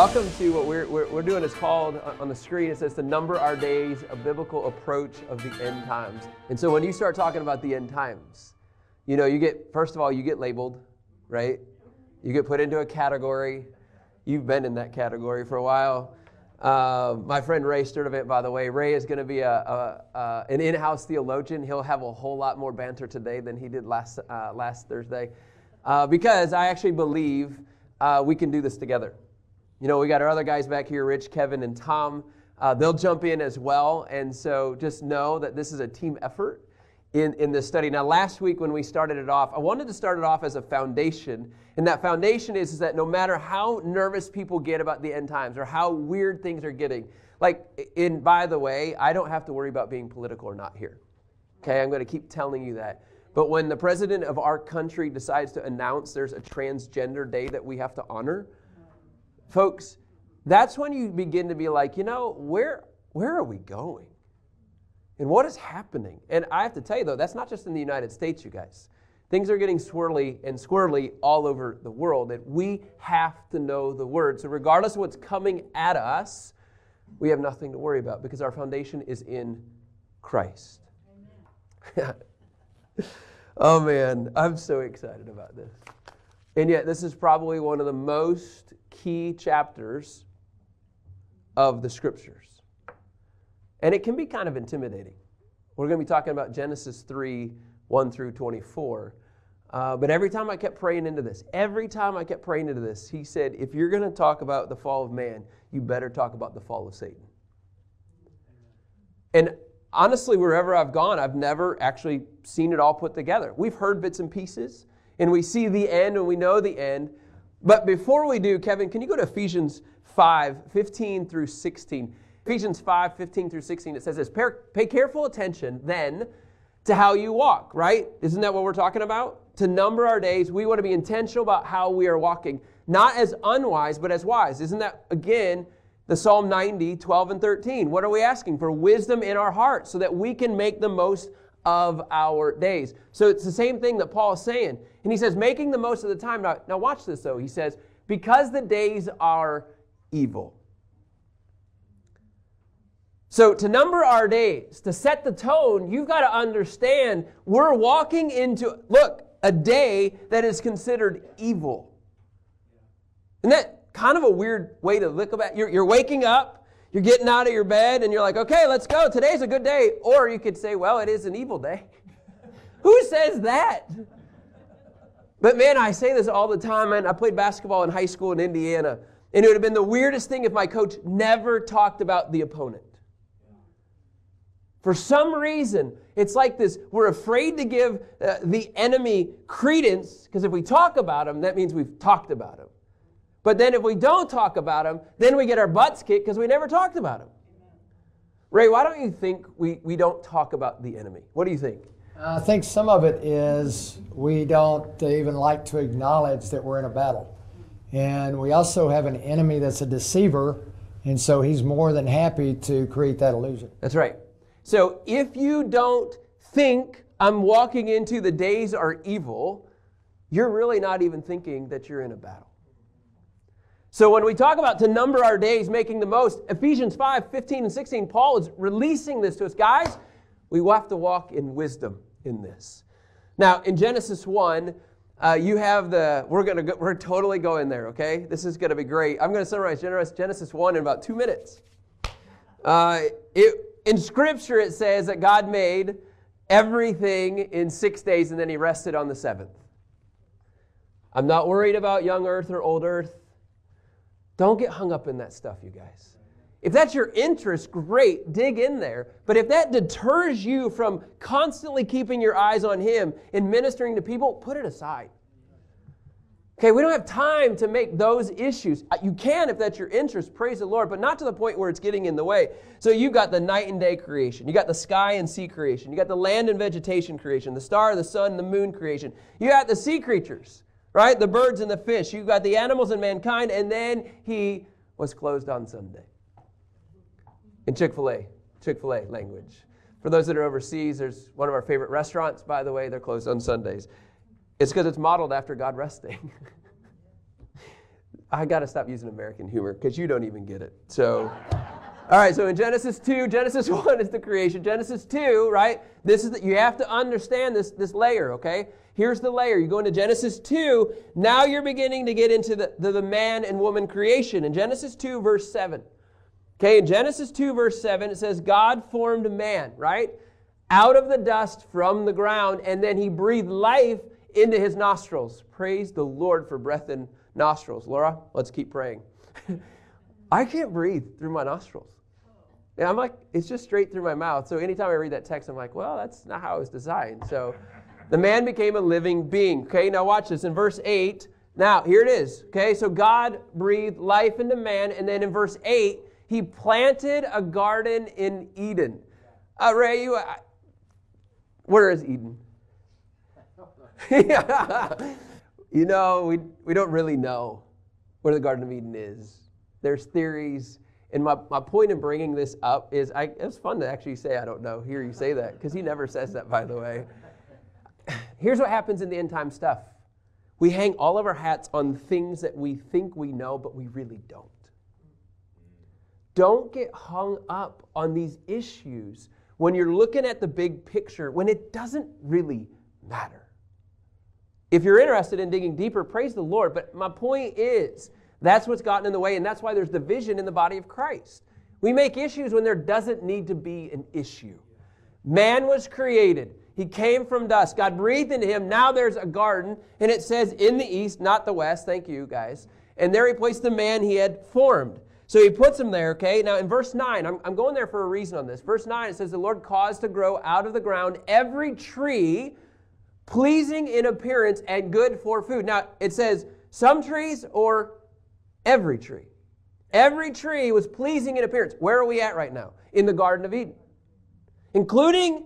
Welcome to what we're, we're, we're doing. It's called on the screen, it says to number our days, a biblical approach of the end times. And so when you start talking about the end times, you know, you get, first of all, you get labeled, right? You get put into a category. You've been in that category for a while. Uh, my friend Ray Sturdivant, by the way, Ray is going to be a, a, a, an in-house theologian. He'll have a whole lot more banter today than he did last, uh, last Thursday uh, because I actually believe uh, we can do this together. You know, we got our other guys back here, Rich, Kevin, and Tom. Uh, they'll jump in as well. And so just know that this is a team effort in, in this study. Now, last week when we started it off, I wanted to start it off as a foundation. And that foundation is, is that no matter how nervous people get about the end times or how weird things are getting, like, in by the way, I don't have to worry about being political or not here. Okay, I'm going to keep telling you that. But when the president of our country decides to announce there's a transgender day that we have to honor, folks, that's when you begin to be like, you know, where where are we going? And what is happening? And I have to tell you though, that's not just in the United States, you guys. Things are getting swirly and squirrely all over the world, that we have to know the word. So, regardless of what's coming at us, we have nothing to worry about because our foundation is in Christ. oh man, I'm so excited about this. And yet, this is probably one of the most key chapters of the scriptures. And it can be kind of intimidating. We're going to be talking about Genesis 3 1 through 24. Uh, but every time I kept praying into this, every time I kept praying into this, he said, if you're going to talk about the fall of man, you better talk about the fall of Satan. And honestly, wherever I've gone, I've never actually seen it all put together. We've heard bits and pieces, and we see the end and we know the end. But before we do, Kevin, can you go to Ephesians 5 15 through 16? Ephesians 5 15 through 16, it says this Pay careful attention then to how you walk, right? Isn't that what we're talking about? To number our days, we want to be intentional about how we are walking, not as unwise, but as wise. Isn't that, again, the Psalm 90, 12 and 13? What are we asking? For wisdom in our hearts so that we can make the most of our days. So it's the same thing that Paul is saying. And he says, making the most of the time. Now, now watch this though. He says, because the days are evil. So, to number our days, to set the tone, you've got to understand we're walking into, look, a day that is considered evil. Isn't that kind of a weird way to look about? You're, you're waking up, you're getting out of your bed, and you're like, okay, let's go. Today's a good day. Or you could say, well, it is an evil day. Who says that? But man, I say this all the time, man. I played basketball in high school in Indiana, and it would have been the weirdest thing if my coach never talked about the opponent. For some reason, it's like this we're afraid to give uh, the enemy credence because if we talk about him, that means we've talked about him. But then if we don't talk about him, then we get our butts kicked because we never talked about him. Ray, why don't you think we, we don't talk about the enemy? What do you think? I think some of it is we don't even like to acknowledge that we're in a battle. And we also have an enemy that's a deceiver, and so he's more than happy to create that illusion. That's right. So if you don't think I'm walking into the days are evil, you're really not even thinking that you're in a battle. So when we talk about to number our days, making the most, Ephesians 5, 15 and 16, Paul is releasing this to us. Guys, we have to walk in wisdom in this. Now, in Genesis 1, uh, you have the, we're going to go, we're totally going there, okay? This is going to be great. I'm going to summarize Genesis 1 in about two minutes. Uh, it, in Scripture, it says that God made everything in six days and then he rested on the seventh. I'm not worried about young earth or old earth. Don't get hung up in that stuff, you guys. If that's your interest, great, dig in there. But if that deters you from constantly keeping your eyes on Him and ministering to people, put it aside. Okay, we don't have time to make those issues. Uh, you can if that's your interest, praise the Lord, but not to the point where it's getting in the way. So you've got the night and day creation, you got the sky and sea creation, you got the land and vegetation creation, the star, the sun, the moon creation. You got the sea creatures, right? The birds and the fish. You got the animals and mankind, and then he was closed on Sunday. In Chick-fil-A, Chick-fil-A language. For those that are overseas, there's one of our favorite restaurants, by the way, they're closed on Sundays. It's because it's modeled after God resting. I got to stop using American humor because you don't even get it. So, all right, so in Genesis 2, Genesis 1 is the creation. Genesis 2, right? This is the, you have to understand this, this layer, okay? Here's the layer. You go into Genesis 2, now you're beginning to get into the, the, the man and woman creation. In Genesis 2, verse 7. Okay, in Genesis 2, verse 7, it says, God formed man, right? Out of the dust from the ground, and then he breathed life into his nostrils. Praise the Lord for breath in nostrils. Laura, let's keep praying. I can't breathe through my nostrils. And I'm like, it's just straight through my mouth. So anytime I read that text, I'm like, well, that's not how it was designed. So the man became a living being. Okay, now watch this. In verse 8, now here it is. Okay, so God breathed life into man. And then in verse 8, he planted a garden in Eden. Uh, Ray, you, uh, where is Eden? you know, we, we don't really know where the Garden of Eden is. There's theories. And my, my point in bringing this up is I, it's fun to actually say, I don't know, hear you say that, because he never says that, by the way. Here's what happens in the end time stuff we hang all of our hats on things that we think we know, but we really don't. Don't get hung up on these issues when you're looking at the big picture when it doesn't really matter. If you're interested in digging deeper, praise the Lord. But my point is, that's what's gotten in the way, and that's why there's division in the body of Christ. We make issues when there doesn't need to be an issue. Man was created. He came from dust. God breathed into him. Now there's a garden, and it says in the east, not the west. Thank you, guys. And there he placed the man he had formed. So he puts him there, okay? Now in verse 9, I'm, I'm going there for a reason on this. Verse 9, it says, The Lord caused to grow out of the ground every tree pleasing in appearance and good for food. Now, it says some trees or every tree. Every tree was pleasing in appearance. Where are we at right now? In the Garden of Eden, including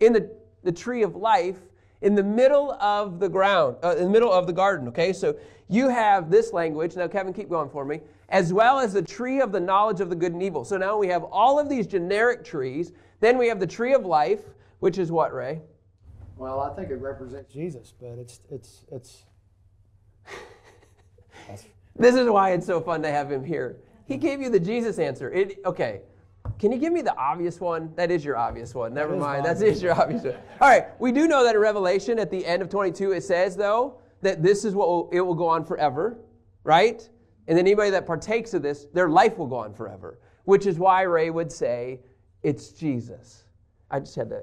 in the, the tree of life in the middle of the ground, uh, in the middle of the garden, okay? So you have this language. Now, Kevin, keep going for me. As well as the tree of the knowledge of the good and evil. So now we have all of these generic trees. Then we have the tree of life, which is what, Ray? Well, I think it represents Jesus, but it's it's it's. this is why it's so fun to have him here. He gave you the Jesus answer. It okay. Can you give me the obvious one? That is your obvious one. Never that mind. That is your obvious one. All right. We do know that in Revelation at the end of 22 it says though that this is what will, it will go on forever, right? And then anybody that partakes of this, their life will go on forever. Which is why Ray would say it's Jesus. I just had to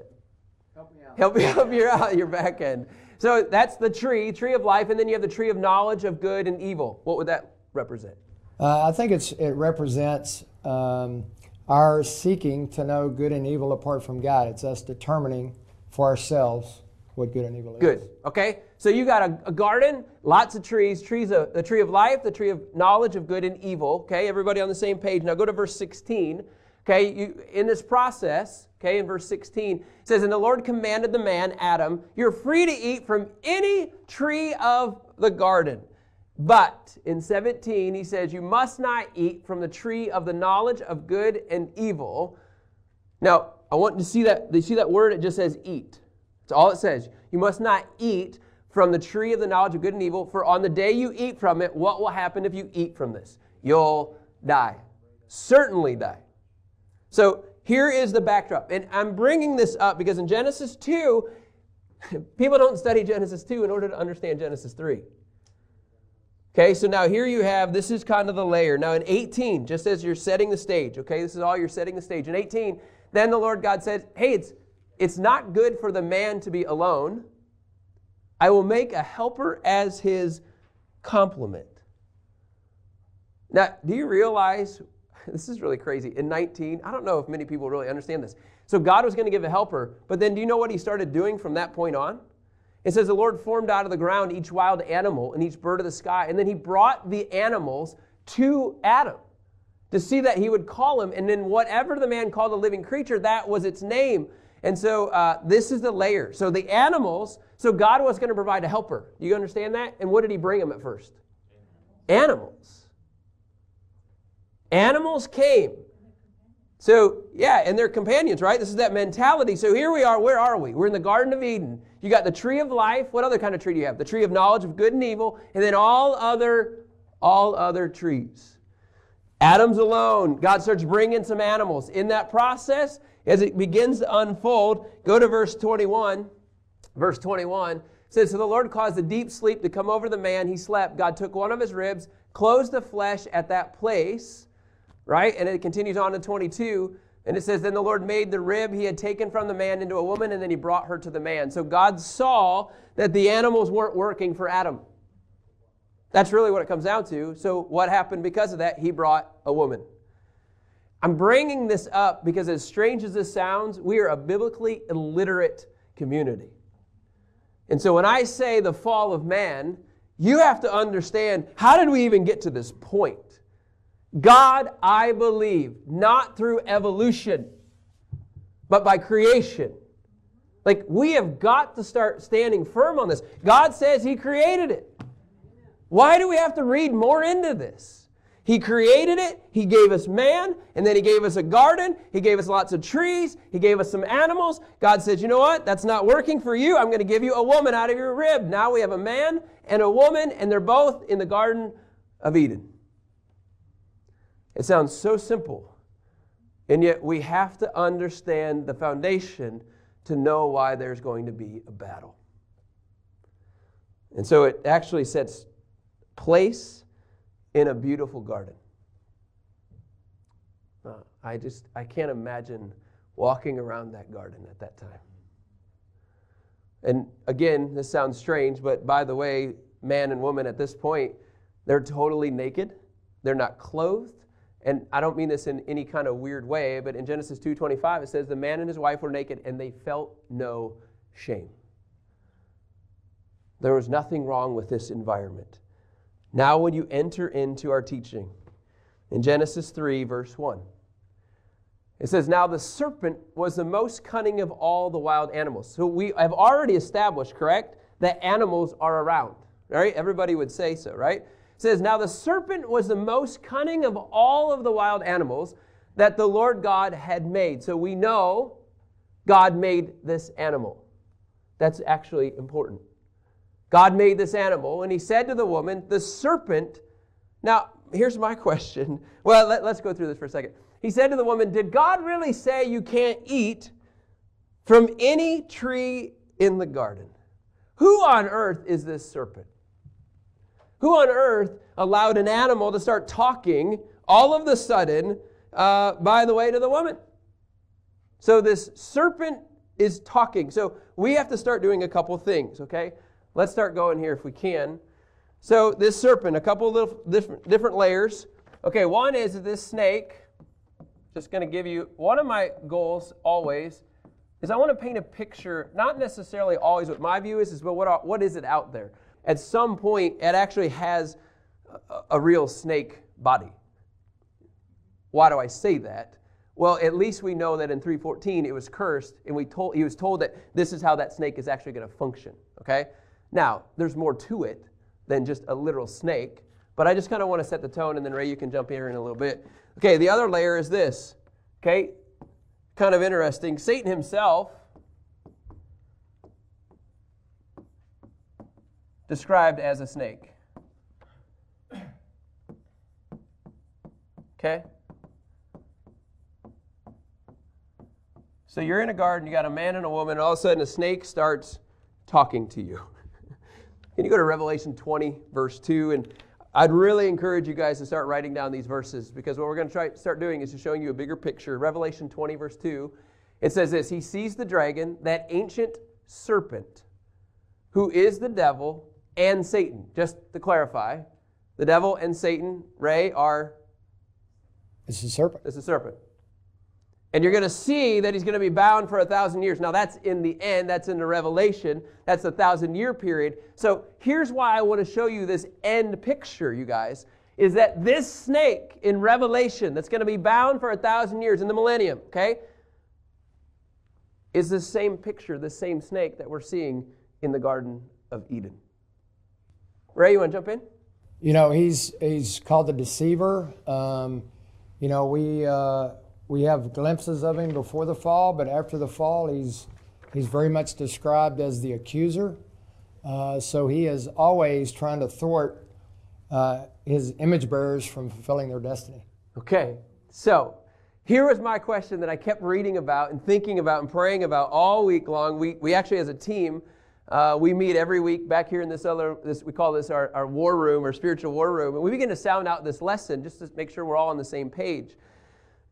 Help me out. Help me help you out your back end. So that's the tree, tree of life, and then you have the tree of knowledge of good and evil. What would that represent? Uh, I think it's it represents um, our seeking to know good and evil apart from God. It's us determining for ourselves what good and evil is. Good. Okay. So you got a, a garden, lots of trees, trees of the tree of life, the tree of knowledge of good and evil. Okay. Everybody on the same page. Now go to verse 16. Okay. You in this process. Okay, in verse 16, it says, And the Lord commanded the man, Adam, You're free to eat from any tree of the garden. But in 17, he says, You must not eat from the tree of the knowledge of good and evil. Now, I want to see that, They see that word? It just says eat. That's all it says. You must not eat from the tree of the knowledge of good and evil, for on the day you eat from it, what will happen if you eat from this? You'll die. Certainly die. So here is the backdrop. And I'm bringing this up because in Genesis 2, people don't study Genesis 2 in order to understand Genesis 3. Okay, so now here you have, this is kind of the layer. Now in 18, just as you're setting the stage, okay, this is all you're setting the stage. In 18, then the Lord God says, hey, it's, it's not good for the man to be alone. I will make a helper as his complement. Now, do you realize this is really crazy. In 19, I don't know if many people really understand this. So God was going to give a helper, but then do you know what he started doing from that point on? It says the Lord formed out of the ground each wild animal and each bird of the sky, and then he brought the animals to Adam to see that he would call him, and then whatever the man called a living creature, that was its name. And so uh, this is the layer. So the animals, so God was going to provide a helper. You understand that? And what did he bring him at first? Animals. Animals came. So, yeah, and they're companions, right? This is that mentality. So here we are. Where are we? We're in the Garden of Eden. You got the tree of life. What other kind of tree do you have? The tree of knowledge of good and evil, and then all other all other trees. Adam's alone. God starts bringing some animals. In that process, as it begins to unfold, go to verse 21. Verse 21 says, So the Lord caused a deep sleep to come over the man. He slept. God took one of his ribs, closed the flesh at that place, right? And it continues on to 22. And it says, Then the Lord made the rib he had taken from the man into a woman, and then he brought her to the man. So God saw that the animals weren't working for Adam. That's really what it comes down to. So, what happened because of that? He brought a woman. I'm bringing this up because, as strange as this sounds, we are a biblically illiterate community. And so, when I say the fall of man, you have to understand how did we even get to this point? God, I believe, not through evolution, but by creation. Like, we have got to start standing firm on this. God says He created it. Why do we have to read more into this? He created it, He gave us man, and then He gave us a garden, He gave us lots of trees, He gave us some animals. God says, You know what? That's not working for you. I'm going to give you a woman out of your rib. Now we have a man and a woman, and they're both in the Garden of Eden. It sounds so simple, and yet we have to understand the foundation to know why there's going to be a battle. And so it actually sets place in a beautiful garden. Uh, I just, I can't imagine walking around that garden at that time. And again, this sounds strange, but by the way, man and woman at this point, they're totally naked. They're not clothed. And I don't mean this in any kind of weird way, but in Genesis 2:25 it says the man and his wife were naked and they felt no shame. There was nothing wrong with this environment. Now, when you enter into our teaching, in Genesis 3, verse 1, it says, Now the serpent was the most cunning of all the wild animals. So we have already established, correct, that animals are around. Right? Everybody would say so, right? Says, Now the serpent was the most cunning of all of the wild animals that the Lord God had made. So we know God made this animal. That's actually important. God made this animal, and he said to the woman, The serpent. Now, here's my question. Well, let, us go through this for a second. He said to the woman, Did God really say you can't eat from any tree in the garden? Who on earth is this serpent? Who on earth allowed an animal to start talking all of the sudden, uh, by the way, to the woman? So this serpent is talking. So we have to start doing a couple things, okay? Let's start going here if we can. So this serpent, a couple of different, different layers. Okay, one is this snake. Just going to give you one of my goals always is I want to paint a picture, not necessarily always what my view is, is but what, what is it out there? At some point, it actually has a, a real snake body. Why do I say that? Well, at least we know that in 314 it was cursed, and we told he was told that this is how that snake is actually going to function. Okay, now, there's more to it than just a literal snake, but I just kind of want to set the tone, and then Ray, you can jump here in a little bit. Okay, the other layer is this. Okay, kind of interesting. Satan himself described as a snake. Okay? So you're in a garden, you got a man and a woman, and all of a sudden a snake starts talking to you. Can you go to Revelation 20, verse 2? And I'd really encourage you guys to start writing down these verses because what we're going to try start doing is just showing you a bigger picture. Revelation 20, verse 2, it says this He sees the dragon, that ancient serpent, who is the devil and Satan. Just to clarify, the devil and Satan, Ray, are. It's a serpent. It's a serpent. And you're going to see that he's going to be bound for a thousand years. Now, that's in the end, that's in the Revelation. That's a thousand year period. So, here's why I want to show you this end picture, you guys, is that this snake in Revelation that's going to be bound for a thousand years in the millennium, okay, is the same picture, the same snake that we're seeing in the Garden of Eden. Ray, you want to jump in? You know, he's, he's called the deceiver. Um, you know, we. Uh, we have glimpses of him before the fall, but after the fall, he's, he's very much described as the accuser. Uh, so he is always trying to thwart uh, his image bearers from fulfilling their destiny. Okay, so here was my question that I kept reading about and thinking about and praying about all week long. We, we actually, as a team, uh, we meet every week back here in this other, this, we call this our, our war room or spiritual war room. And we begin to sound out this lesson just to make sure we're all on the same page.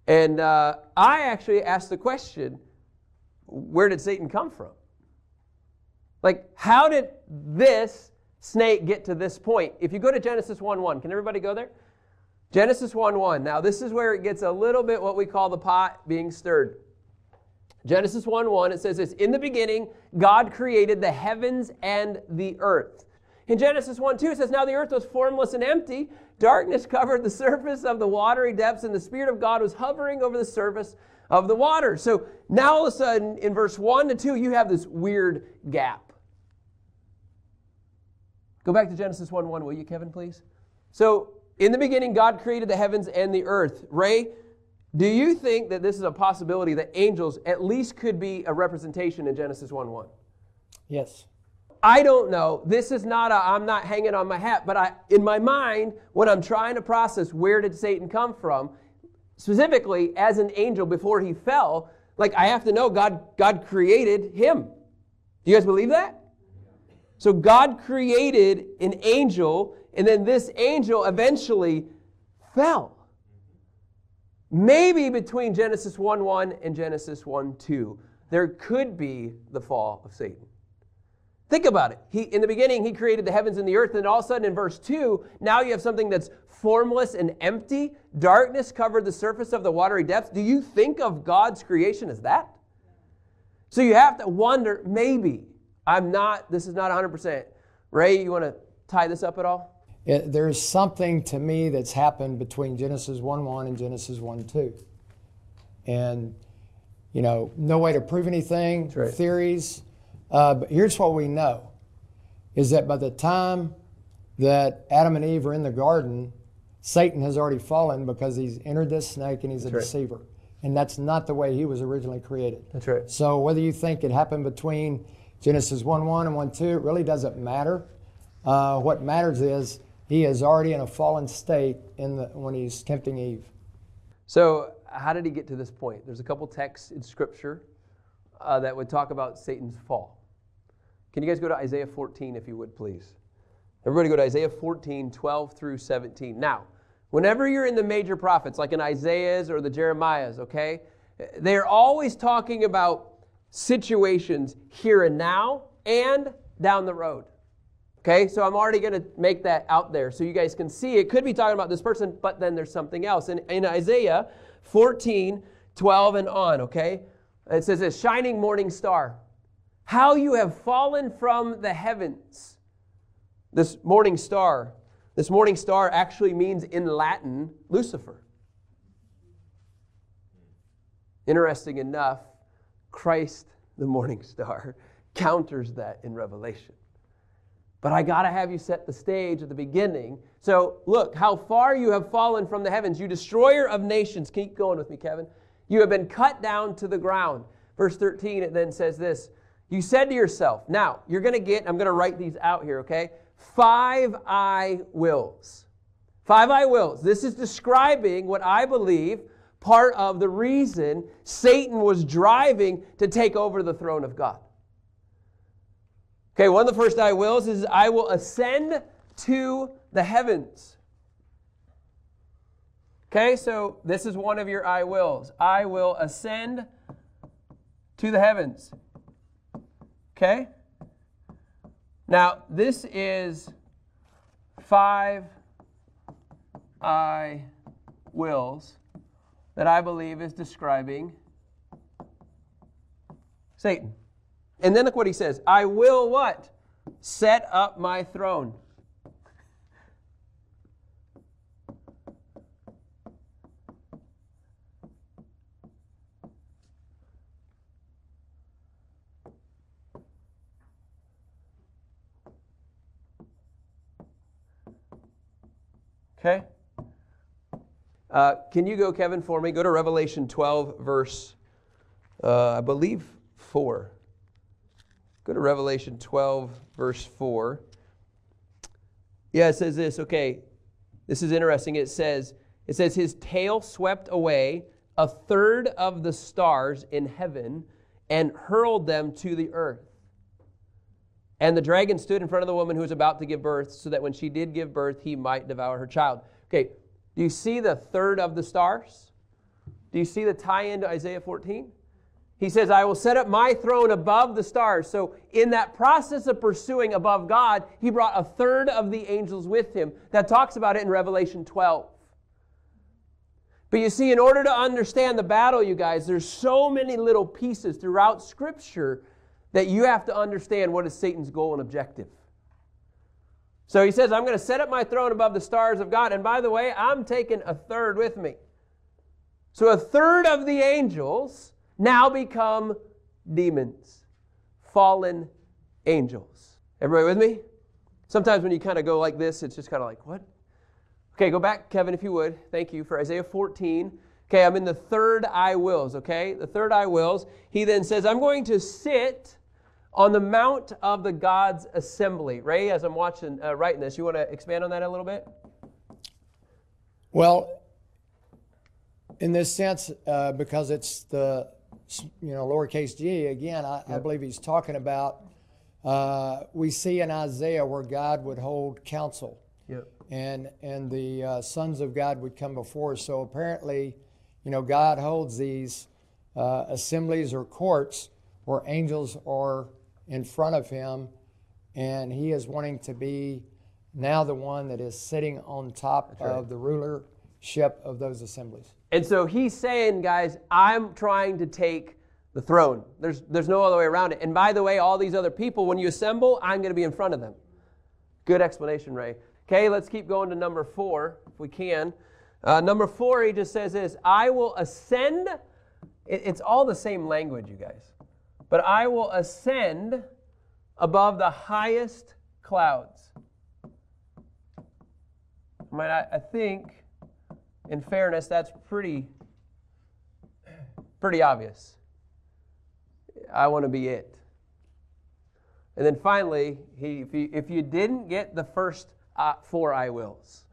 And uh, I actually asked the question where did Satan come from? Like, how did this snake get to this point? If you go to Genesis 1 1, can everybody go there? Genesis 1 1. Now, this is where it gets a little bit what we call the pot being stirred. Genesis 1 1, it says this In the beginning, God created the heavens and the earth. In Genesis 1 2, it says, Now the earth was formless and empty. Darkness covered the surface of the watery depths, and the Spirit of God was hovering over the surface of the water. So now all of a sudden, in verse 1 to 2, you have this weird gap. Go back to Genesis 1 1, will you, Kevin, please? So, in the beginning, God created the heavens and the earth. Ray, do you think that this is a possibility that angels at least could be a representation in Genesis 1 1? Yes. I don't know. This is not a, I'm not hanging on my hat, but I, in my mind, when I'm trying to process where did Satan come from, specifically as an angel before he fell, like I have to know God, God created him. Do you guys believe that? So God created an angel, and then this angel eventually fell. Maybe between Genesis 1 1 and Genesis 1 2, there could be the fall of Satan. Think about it. He, in the beginning, he created the heavens and the earth, and all of a sudden in verse 2, now you have something that's formless and empty. Darkness covered the surface of the watery depths. Do you think of God's creation as that? So you have to wonder, maybe. I'm not, this is not 100%. Ray, you want to tie this up at all? It, there's something to me that's happened between Genesis 1 1 and Genesis 1 2. And, you know, no way to prove anything, right. theories. Uh, but here's what we know is that by the time that Adam and Eve are in the garden, Satan has already fallen because he's entered this snake and he's That's a right. deceiver. And that's not the way he was originally created. That's right. So whether you think it happened between Genesis 1 1 and 1 2, it really doesn't matter. Uh, what matters is he is already in a fallen state in the, when he's tempting Eve. So, how did he get to this point? There's a couple texts in Scripture uh, that would talk about Satan's fall. Can you guys go to Isaiah 14, if you would, please? Everybody go to Isaiah 14, 12 through 17. Now, whenever you're in the major prophets, like in Isaiah's or the Jeremiah's, okay, they're always talking about situations here and now and down the road. Okay, so I'm already going to make that out there so you guys can see. It could be talking about this person, but then there's something else. In, in Isaiah 14, 12 and on, okay, it says A shining morning star, how you have fallen from the heavens. This morning star, this morning star actually means in Latin Lucifer. Interesting enough, Christ, the morning star, counters that in Revelation. But I got to have you set the stage at the beginning. So, look, how far you have fallen from the heavens, you destroyer of nations. Keep going with me, Kevin. You have been cut down to the ground. Verse 13, it then says this You said to yourself, now you're going to get, I'm going to write these out here, okay? Five I wills. Five I wills. This is describing what I believe part of the reason Satan was driving to take over the throne of God. Okay, one of the first I wills is I will ascend to the heavens. Okay, so this is one of your I wills. I will ascend to the heavens. Okay? Now, this is five I wills that I believe is describing Satan. And then look what he says I will what? Set up my throne. Okay? Uh, can you go, Kevin, for me? Go to Revelation 12, verse, uh, I believe, 4. Go to Revelation 12, verse 4. Yeah, it says this. Okay, This is interesting. It says, it says, his tail swept away a third of the stars in heaven and hurled them to the earth. And the dragon stood in front of the woman who was about to give birth, so that when she did give birth, he might devour her child. Okay, do you see the third of the stars? Do you see the tie in to Isaiah 14? He says, I will set up my throne above the stars. So, in that process of pursuing above God, he brought a third of the angels with him. That talks about it in Revelation 12. But you see, in order to understand the battle, you guys, there's so many little pieces throughout Scripture that you have to understand what is Satan's goal and objective. So he says, I'm going to set up my throne above the stars of God. And by the way, I'm taking a third with me. So a third of the angels now become demons, fallen angels. Everybody with me? Sometimes when you kind of go like this, it's just kind of like, what? Okay, go back, Kevin, if you would. Thank you for Isaiah 14. Okay, I'm in the third I wills, okay? The third I wills. He then says, I'm going to sit on the mount of the God's assembly. Ray, as I'm watching, uh, writing this, you want to expand on that a little bit? Well, in this sense, uh, because it's the you know lowercase g again, I, yep. I believe he's talking about. Uh, we see in Isaiah where God would hold counsel, yep. and and the uh, sons of God would come before. Us. So apparently, you know, God holds these uh, assemblies or courts where angels are in front of him, and he is wanting to be now the one that is sitting on top right. of the rulership of those assemblies. And so he's saying, guys, I'm trying to take the throne. There's, there's no other way around it. And by the way, all these other people, when you assemble, I'm going to be in front of them. Good explanation, Ray. Okay, let's keep going to number four, if we can. Uh, number four, he just says this I will ascend. It, it's all the same language, you guys. But I will ascend above the highest clouds. I mean, I, I think, in fairness, that's pretty, pretty obvious. I want to be it. And then finally, he, if, you, if you didn't get the first uh, four I wills,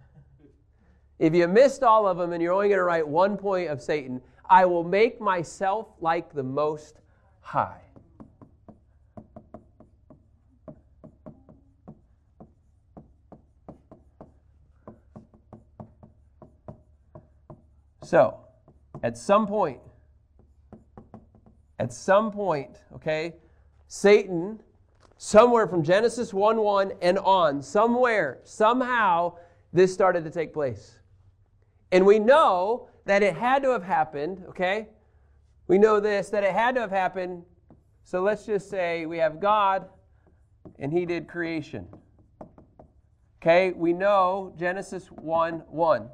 if you missed all of them and you're only going to write one point of Satan, I will make myself like the Most High. So, at some point, at some point, okay, Satan, somewhere from Genesis 1 1 and on, somewhere, somehow, this started to take place. And we know that it had to have happened, okay? We know this, that it had to have happened. So let's just say we have God and He did creation. Okay, we know Genesis 1 1.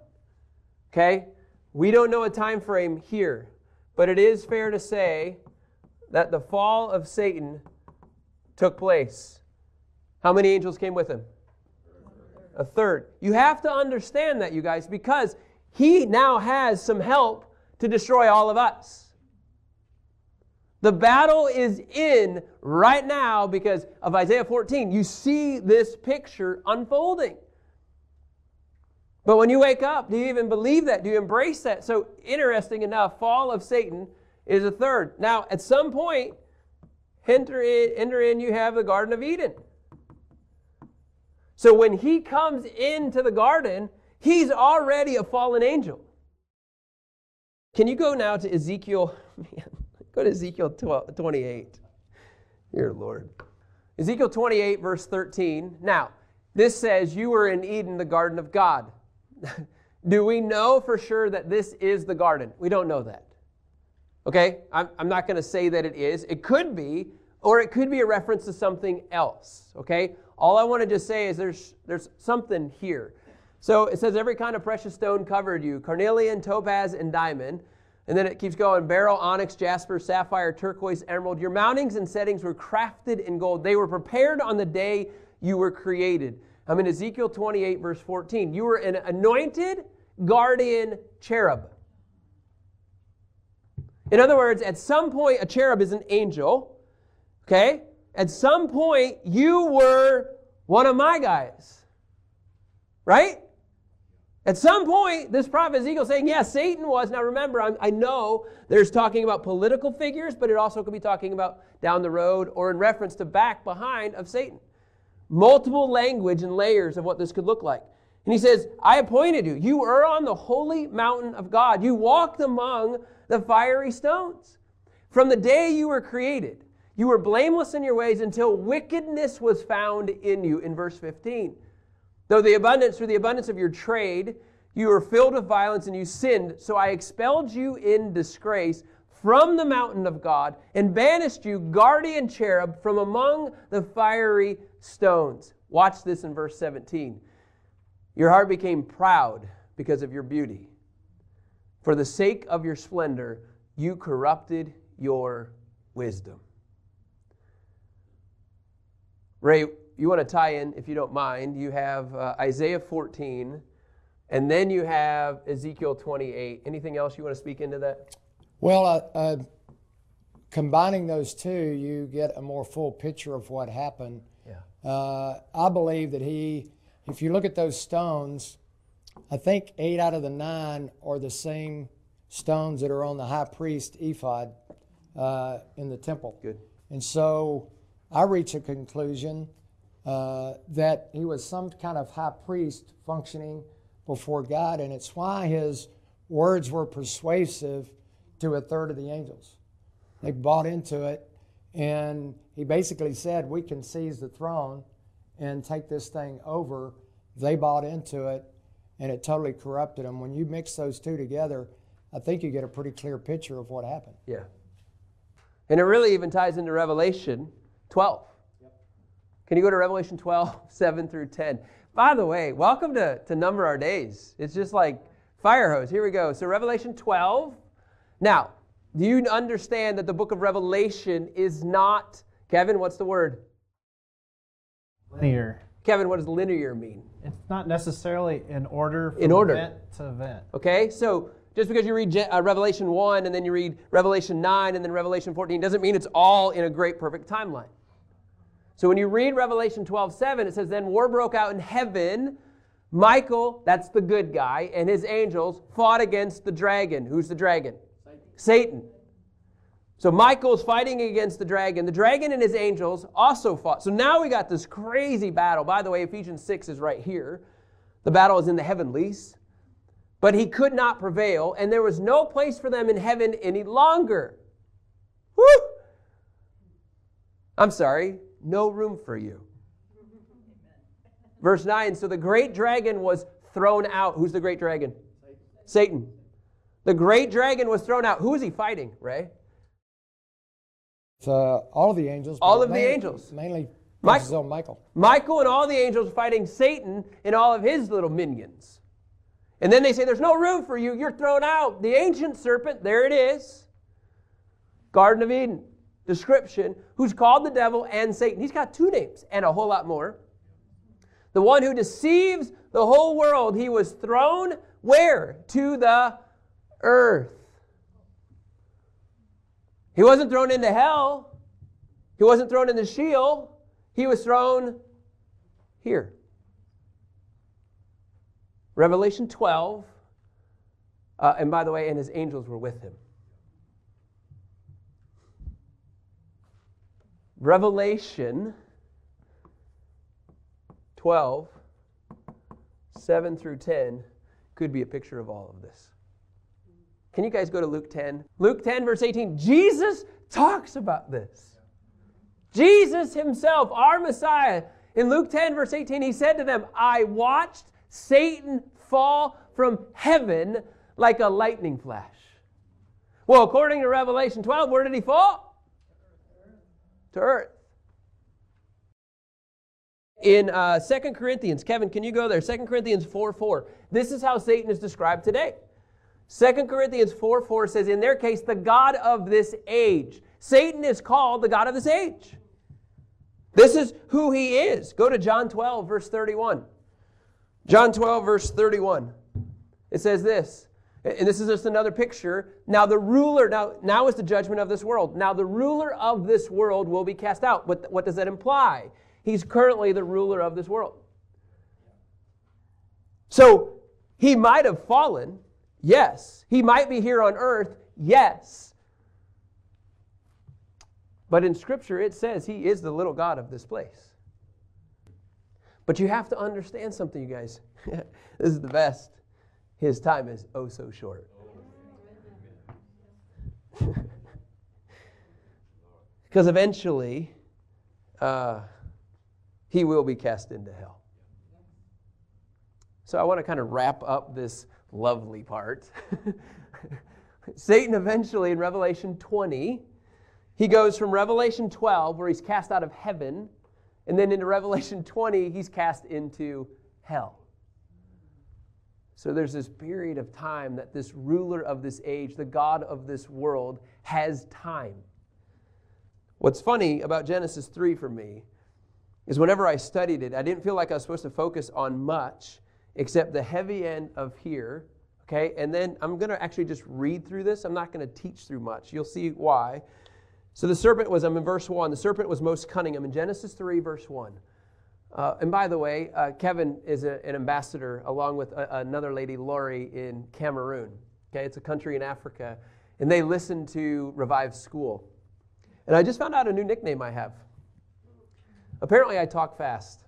Okay, we don't know a time frame here, but it is fair to say that the fall of Satan took place. How many angels came with him? A third. You have to understand that, you guys, because he now has some help to destroy all of us. The battle is in right now because of Isaiah 14. You see this picture unfolding. But when you wake up, do you even believe that? Do you embrace that? So, interesting enough, fall of Satan is a third. Now, at some point, enter in, enter in you have the Garden of Eden. So when he comes into the garden, he's already a fallen angel. Can you go now to Ezekiel? Man, go to Ezekiel 28. Dear Lord. Ezekiel 28, verse 13. Now, this says, You were in Eden, the garden of God. Do we know for sure that this is the garden? We don't know that. Okay? I'm, I'm not going to say that it is. It could be, or it could be a reference to something else. Okay? All I want to just say is there's, there's something here. So it says, Every kind of precious stone covered you carnelian, topaz, and diamond. And then it keeps going beryl, onyx, jasper, sapphire, turquoise, emerald. Your mountings and settings were crafted in gold. They were prepared on the day you were created. I'm in Ezekiel 28, verse 14. You were an anointed guardian cherub. In other words, at some point, a cherub is an angel. Okay? At some point, you were one of my guys. Right? At some point, this prophet Ezekiel saying, yes, yeah, Satan was. Now remember, I'm, i know there's talking about political figures, but it also could be talking about down the road or in reference to back behind of Satan. Multiple language and layers of what this could look like. And he says, I appointed you. You are on the holy mountain of God. You walked among the fiery stones. From the day you were created, you were blameless in your ways until wickedness was found in you, in verse 15. Though the abundance, through the abundance of your trade, you were filled with violence and you sinned, so I expelled you in disgrace from the mountain of God and banished you, guardian cherub, from among the fiery stones. Watch this in verse 17. Your heart became proud because of your beauty. For the sake of your splendor, you corrupted your wisdom. Ray, you want to tie in, if you don't mind, you have uh, Isaiah 14, and then you have Ezekiel 28. Anything else you want to speak into that? Well, uh, uh, combining those two, you get a more full picture of what happened. Yeah. Uh, I believe that he, if you look at those stones, I think eight out of the nine are the same stones that are on the high priest ephod uh, in the temple. Good. And so I reach a conclusion uh, that he was some kind of high priest functioning before God, and it's why his words were persuasive to a third of the angels. They bought into it, and he basically said, We can seize the throne and take this thing over. They bought into it, and it totally corrupted them. When you mix those two together, I think you get a pretty clear picture of what happened. Yeah. And it really even ties into Revelation 12. Yep. Can you go to Revelation 12, 7 through 10? By the way, welcome to, to Number Our Days. It's just like fire hose. Here we go. So, Revelation 12. Now, do you understand that the book of Revelation is not, Kevin, what's the word? Linear. Kevin, what does linear mean? It's not necessarily in order from in order. event to event. Okay, so just because you read uh, Revelation 1 and then you read Revelation 9 and then Revelation 14 doesn't mean it's all in a great perfect timeline. So when you read Revelation 12 7, it says, Then war broke out in heaven. Michael, that's the good guy, and his angels fought against the dragon. Who's the dragon? Satan. So Michael's fighting against the dragon. The dragon and his angels also fought. So now we got this crazy battle. By the way, Ephesians 6 is right here. The battle is in the heavenlies. But he could not prevail, and there was no place for them in heaven any longer. Woo! I'm sorry, no room for you. Verse 9 So the great dragon was thrown out. Who's the great dragon? Satan. Satan. The great dragon was thrown out. Who is he fighting, Ray? All of the angels. All of mainly, the angels. Mainly Michael. Michael. Michael and all the angels fighting Satan and all of his little minions. And then they say, There's no room for you. You're thrown out. The ancient serpent, there it is. Garden of Eden. Description who's called the devil and Satan. He's got two names and a whole lot more. The one who deceives the whole world, he was thrown where? To the earth. He wasn't thrown into hell. He wasn't thrown in the Sheol. He was thrown here. Revelation 12, uh, and by the way, and his angels were with him. Revelation 12, 7 through 10 could be a picture of all of this. Can you guys go to Luke 10? Luke 10, verse 18. Jesus talks about this. Jesus himself, our Messiah, in Luke 10, verse 18, he said to them, I watched Satan fall from heaven like a lightning flash. Well, according to Revelation 12, where did he fall? To earth. In uh, 2 Corinthians, Kevin, can you go there? 2 Corinthians 4 4. This is how Satan is described today. 2 Corinthians 4 4 says, In their case, the God of this age. Satan is called the God of this age. This is who he is. Go to John 12, verse 31. John 12, verse 31. It says this, and this is just another picture. Now the ruler, now, now is the judgment of this world. Now the ruler of this world will be cast out. What, what does that imply? He's currently the ruler of this world. So He might have fallen, yes. He might be here on earth, yes. But in Scripture, it says he is the little God of this place. But you have to understand something, you guys. this is the best. His time is oh so short. Because eventually, uh, he will be cast into hell. So I want to kind of wrap up this lovely part. Satan eventually, in Revelation 20, he goes from Revelation 12, where he's cast out of heaven, and then into Revelation 20, he's cast into hell. So there's this period of time that this ruler of this age, the God of this world, has time. What's funny about Genesis 3 for me is whenever I studied it, I didn't feel like I was supposed to focus on much except the heavy end of here. Okay, and then I'm going to actually just read through this. I'm not going to teach through much. You'll see why. So the serpent was, I'm in verse 1, the serpent was most cunning. I'm in Genesis 3, verse 1. Uh, and by the way, uh, Kevin is a, an ambassador along with a, another lady, Lori, in Cameroon. Okay, it's a country in Africa. And they listen to Revive School. And I just found out a new nickname I have. Apparently, I talk fast.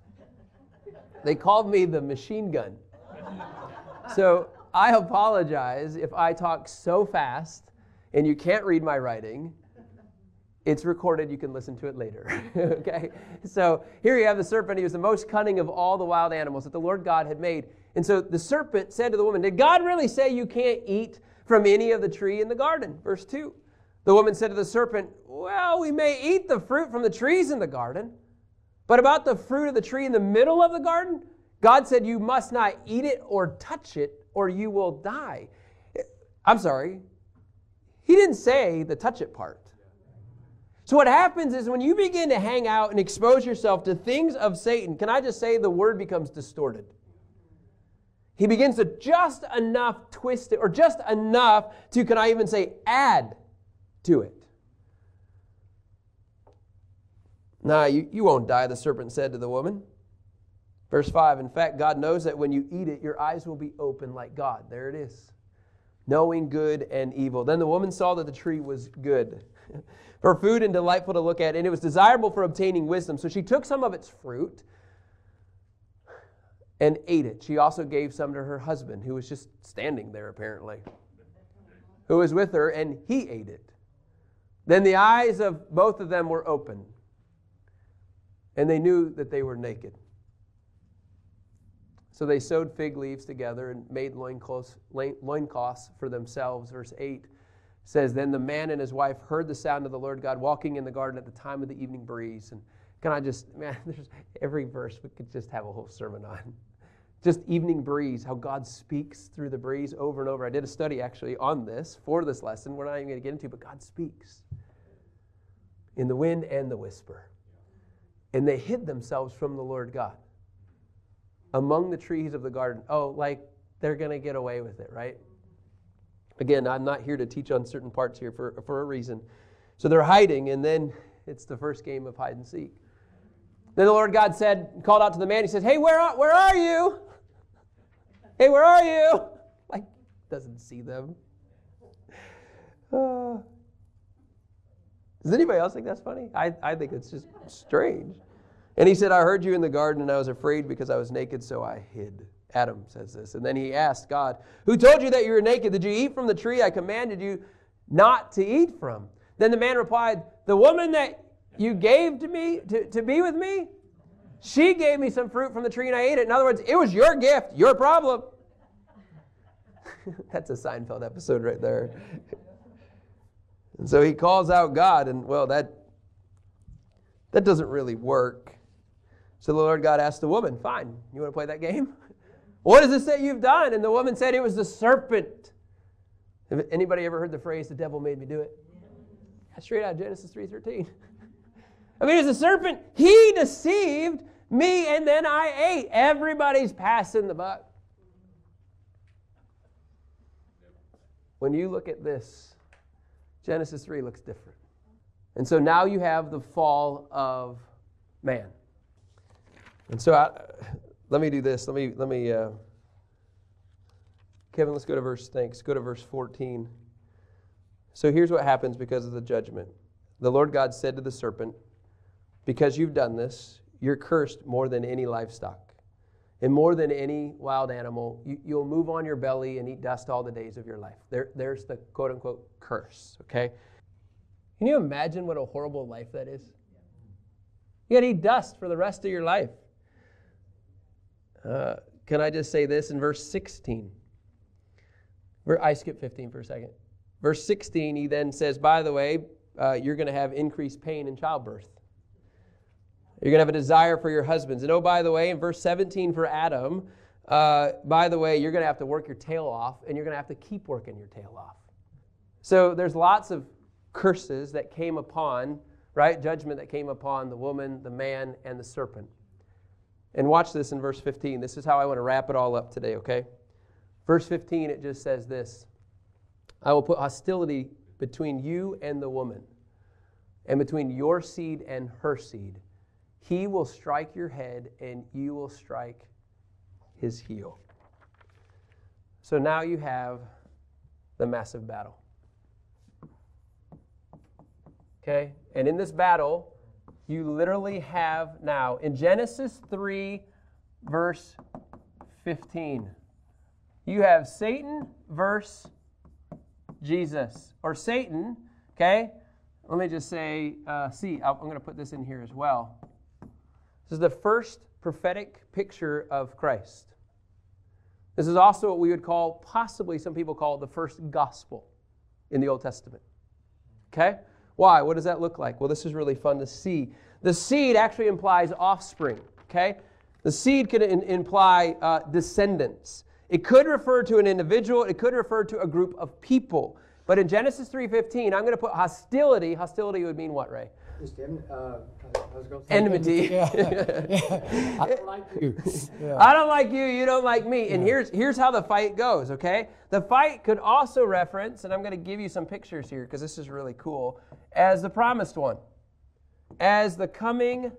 They called me the machine gun. So I apologize if I talk so fast and you can't read my writing. It's recorded, you can listen to it later. okay? So here you have the serpent. He was the most cunning of all the wild animals that the Lord God had made. And so the serpent said to the woman, Did God really say you can't eat from any of the tree in the garden? Verse 2. The woman said to the serpent, Well, we may eat the fruit from the trees in the garden, but about the fruit of the tree in the middle of the garden, God said, You must not eat it or touch it, or you will die. I'm sorry. He didn't say the touch it part. So, what happens is when you begin to hang out and expose yourself to things of Satan, can I just say the word becomes distorted? He begins to just enough twist it, or just enough to, can I even say, add to it. Nah, you, you won't die, the serpent said to the woman. Verse 5 In fact, God knows that when you eat it, your eyes will be open like God. There it is. Knowing good and evil. Then the woman saw that the tree was good for food and delightful to look at, and it was desirable for obtaining wisdom. So she took some of its fruit and ate it. She also gave some to her husband, who was just standing there apparently, who was with her, and he ate it. Then the eyes of both of them were opened and they knew that they were naked. So they sewed fig leaves together and made loincloths, for themselves. Verse 8 says, Then the man and his wife heard the sound of the Lord God walking in the garden at the time of the evening breeze. And can I just, man, there's every verse we could just have a whole sermon on. Just evening breeze, how God speaks through the breeze over and over. I did a study actually on this for this lesson. We're not even going to get into, but God speaks in the wind and the whisper and they hid themselves from the Lord God among the trees of the garden. Oh, like they're going to get away with it, right? Again, I'm not here to teach on certain parts here for, for a reason. So they're hiding, and then it's the first game of hide and seek. Then the Lord God said, called out to the man, he says, Hey, where are, where are you? Hey, where are you? Like, doesn't see them. Uh, does anybody else think that's funny? I, I think it's just strange. And he said, I heard you in the garden, and I was afraid because I was naked, so I hid. Adam says this. And then he asked God, Who told you that you were naked? Did you eat from the tree I commanded you not to eat from? Then the man replied, The woman that you gave to me to, to be with me, she gave me some fruit from the tree and I ate it. In other words, it was your gift, your problem. That's a Seinfeld episode right there. And so he calls out God, and well, that, that doesn't really work. So the Lord God asked the woman, Fine, you want to play that game? What does it say you've done? And the woman said, It was the serpent. Have anybody ever heard the phrase, the devil made me do it? That's straight out of Genesis 3.13. I mean, it's a serpent. He deceived me, and then I ate. Everybody's passing the buck. When you look at this, Genesis 3 looks different. And so now you have the fall of man. And so I, let me do this. Let me, let me, uh, Kevin, let's go to verse, thanks. Go to verse 14. So here's what happens because of the judgment. The Lord God said to the serpent, Because you've done this, you're cursed more than any livestock and more than any wild animal. You, will move on your belly and eat dust all the days of your life. There, there's the quote unquote curse, okay? Can you imagine what a horrible life that is? You got to eat dust for the rest of your life. Uh, can I just say this in verse 16? I skip 15 for a second. Verse 16, he then says, By the way, uh, you're going to have increased pain in childbirth. You're going to have a desire for your husbands. And oh, by the way, in verse 17 for Adam, uh, by the way, you're going to have to work your tail off, and you're going to have to keep working your tail off. So there's lots of curses that came upon, right? Judgment that came upon the woman, the man, and the serpent. And watch this in verse 15. This is how I want to wrap it all up today, okay? Verse 15, it just says this I will put hostility between you and the woman, and between your seed and her seed. He will strike your head, and you will strike his heel. So now you have the massive battle. Okay? And in this battle, you literally have now, in Genesis 3, verse 15, you have Satan versus Jesus. Or Satan, okay? Let me just say, uh, see, I'm going to put this in here as well. This is the first prophetic picture of Christ. This is also what we would call, possibly some people call it the first gospel in the Old Testament. Okay? Why? What does that look like? Well, this is really fun to see. The seed actually implies offspring, okay? The seed could in, imply uh, descendants. It could refer to an individual, it could refer to a group of people. But in Genesis 3:15, I'm going to put hostility. Hostility would mean what, Ray? Just uh, enmity. Yeah. yeah. I don't like you. Yeah. I don't like you. You don't like me. And here's here's how the fight goes. Okay, the fight could also reference, and I'm going to give you some pictures here because this is really cool, as the promised one, as the coming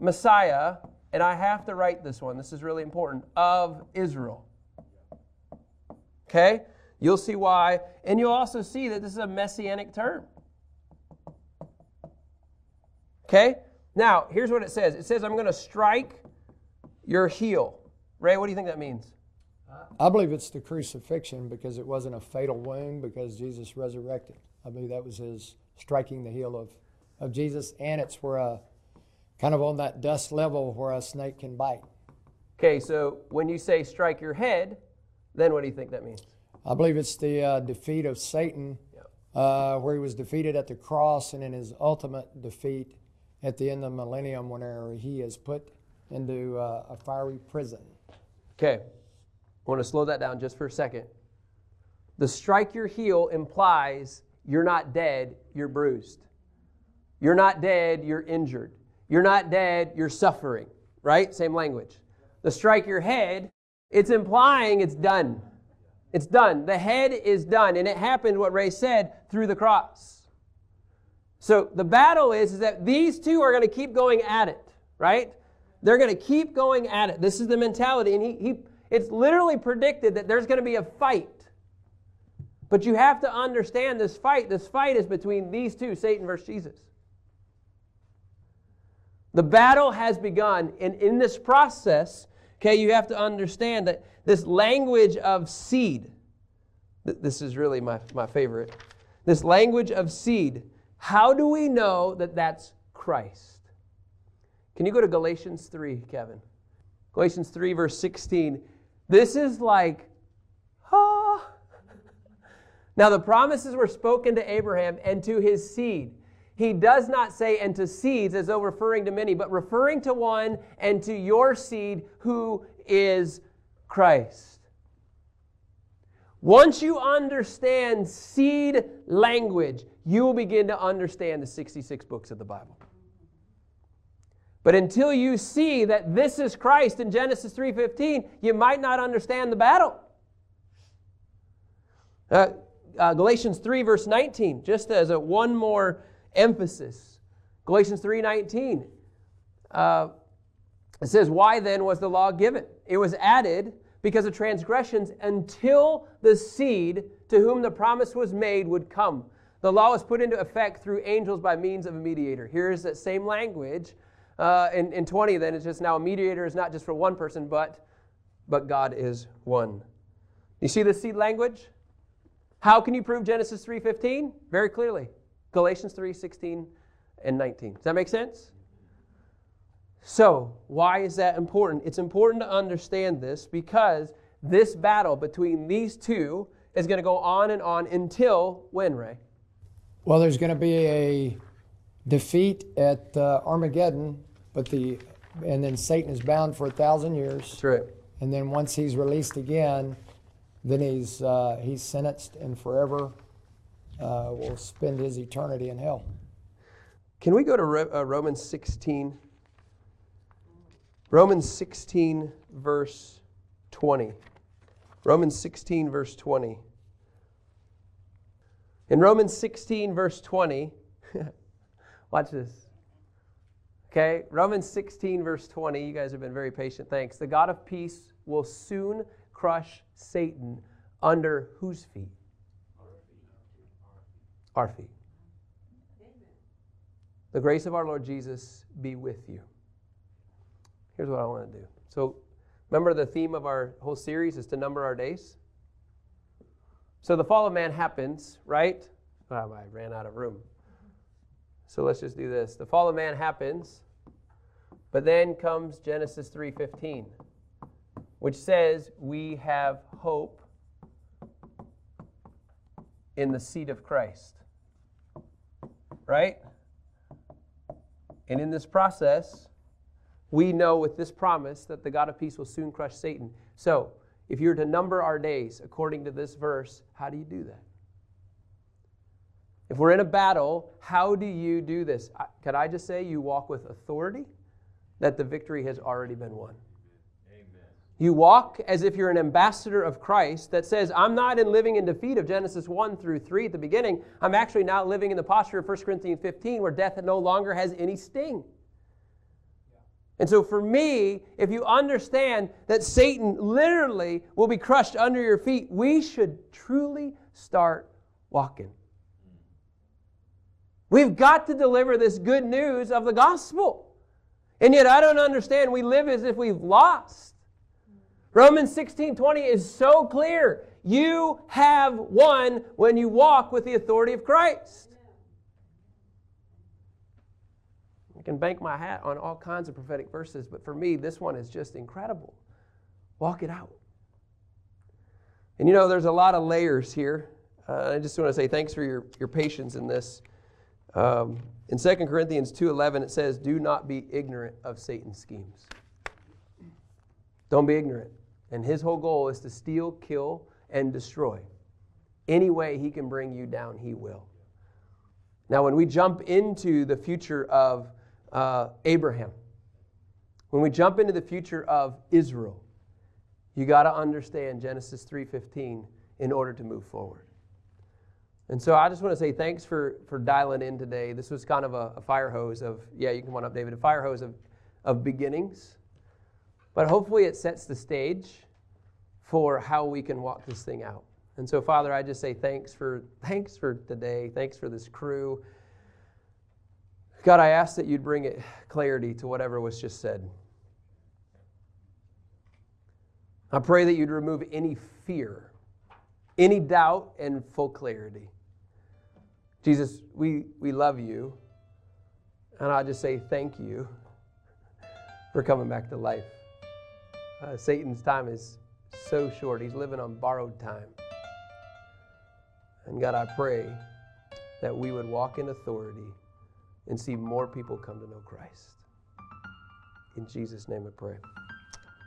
Messiah. And I have to write this one. This is really important of Israel. Okay, you'll see why, and you'll also see that this is a messianic term. Okay? Now, here's what it says it says, I'm going to strike your heel. Ray, what do you think that means? I believe it's the crucifixion because it wasn't a fatal wound because Jesus resurrected. I believe that was his striking the heel of, of Jesus, and it's where a kind of on that dust level where a snake can bite. Okay, so when you say strike your head, then what do you think that means? I believe it's the uh, defeat of Satan, uh, where he was defeated at the cross, and in his ultimate defeat, at the end of the millennium whenever he is put into uh, a fiery prison. Okay, I want to slow that down just for a second. The strike your heel implies you're not dead, you're bruised. You're not dead, you're injured. You're not dead, you're suffering, right? Same language. The strike your head, it's implying it's done. It's done. The head is done. And it happened, what Ray said, through the cross. So the battle is, is that these two are going to keep going at it, right? They're going to keep going at it. This is the mentality. And he, he, it's literally predicted that there's going to be a fight. But you have to understand this fight. This fight is between these two, Satan versus Jesus. The battle has begun. And in this process, okay, you have to understand that this language of seed, this is really my, my favorite. This language of seed how do we know that that's Christ? Can you go to Galatians 3, Kevin? Galatians 3, verse 16. This is like, ah. Now, the promises were spoken to Abraham and to his seed. He does not say, and to seeds, as though referring to many, but referring to one and to your seed who is Christ. Once you understand seed language, you will begin to understand the 66 books of the Bible. But until you see that this is Christ in Genesis 3:15, you might not understand the battle. Uh, uh, Galatians 3 verse 19, just as a one more emphasis. Galatians 3:19. Uh, it says, "Why then was the law given? It was added because of transgressions until the seed to whom the promise was made would come. The law was put into effect through angels by means of a mediator. Here's that same language uh, in, in 20, then it's just now a mediator is not just for one person, but, but God is one. You see the seed language? How can you prove Genesis 3.15? Very clearly. Galatians 3.16 and 19. Does that make sense? So, why is that important? It's important to understand this because this battle between these two is going to go on and on until when, Ray? Well, there's going to be a defeat at uh, Armageddon, but the and then Satan is bound for a thousand years. That's right. And then once he's released again, then he's uh, he's sentenced and forever uh, will spend his eternity in hell. Can we go to Ro- uh, Romans 16? Romans 16, verse 20. Romans 16, verse 20. In Romans 16, verse 20, watch this. Okay, Romans 16, verse 20. You guys have been very patient. Thanks. The God of peace will soon crush Satan under whose feet? Our feet. The grace of our Lord Jesus be with you. Here's what I want to do. So, remember the theme of our whole series is to number our days? So, the fall of man happens, right? I ran out of room. So, let's just do this. The fall of man happens, but then comes Genesis 3:15, which says we have hope in the seed of Christ. Right? And in this process, we know with this promise that the God of peace will soon crush Satan. So, if you're to number our days according to this verse, how do you do that? If we're in a battle, how do you do this? Can I just say you walk with authority that the victory has already been won? You walk as if you're an ambassador of Christ that says, I'm not in living in defeat of Genesis 1 through 3 at the beginning. I'm actually now living in the posture of 1 Corinthians 15 where death no longer has any sting. And so, for me, if you understand that Satan literally will be crushed under your feet, we should truly start walking. We've got to deliver this good news of the gospel. And yet, I don't understand. We live as if we've lost. Romans 16 20 is so clear. You have won when you walk with the authority of Christ. I can bank my hat on all kinds of prophetic verses, but for me, this one is just incredible. Walk it out. And you know, there's a lot of layers here. Uh, I just want to say thanks for your, your patience in this. Um, in 2 Corinthians 2.11, it says, Do not be ignorant of Satan's schemes. Don't be ignorant. And his whole goal is to steal, kill, and destroy. Any way he can bring you down, he will. Now, when we jump into the future of uh, Abraham, when we jump into the future of Israel, you got to understand Genesis 3:15 in order to move forward. And so I just want to say thanks for, for dialing in today. This was kind of a, a fire hose of, yeah, you can one up, David, a fire hose of, of beginnings. But hopefully it sets the stage for how we can walk this thing out. And so, Father, I just say thanks for thanks for today. Thanks for this crew. God, I ask that you'd bring it clarity to whatever was just said. I pray that you'd remove any fear, any doubt, and full clarity. Jesus, we, we love you. And I just say thank you for coming back to life. Uh, Satan's time is so short. He's living on borrowed time. And God, I pray that we would walk in authority and see more people come to know Christ. In Jesus' name I pray.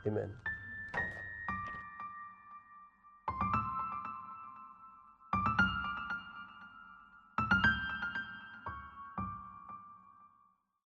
Amen.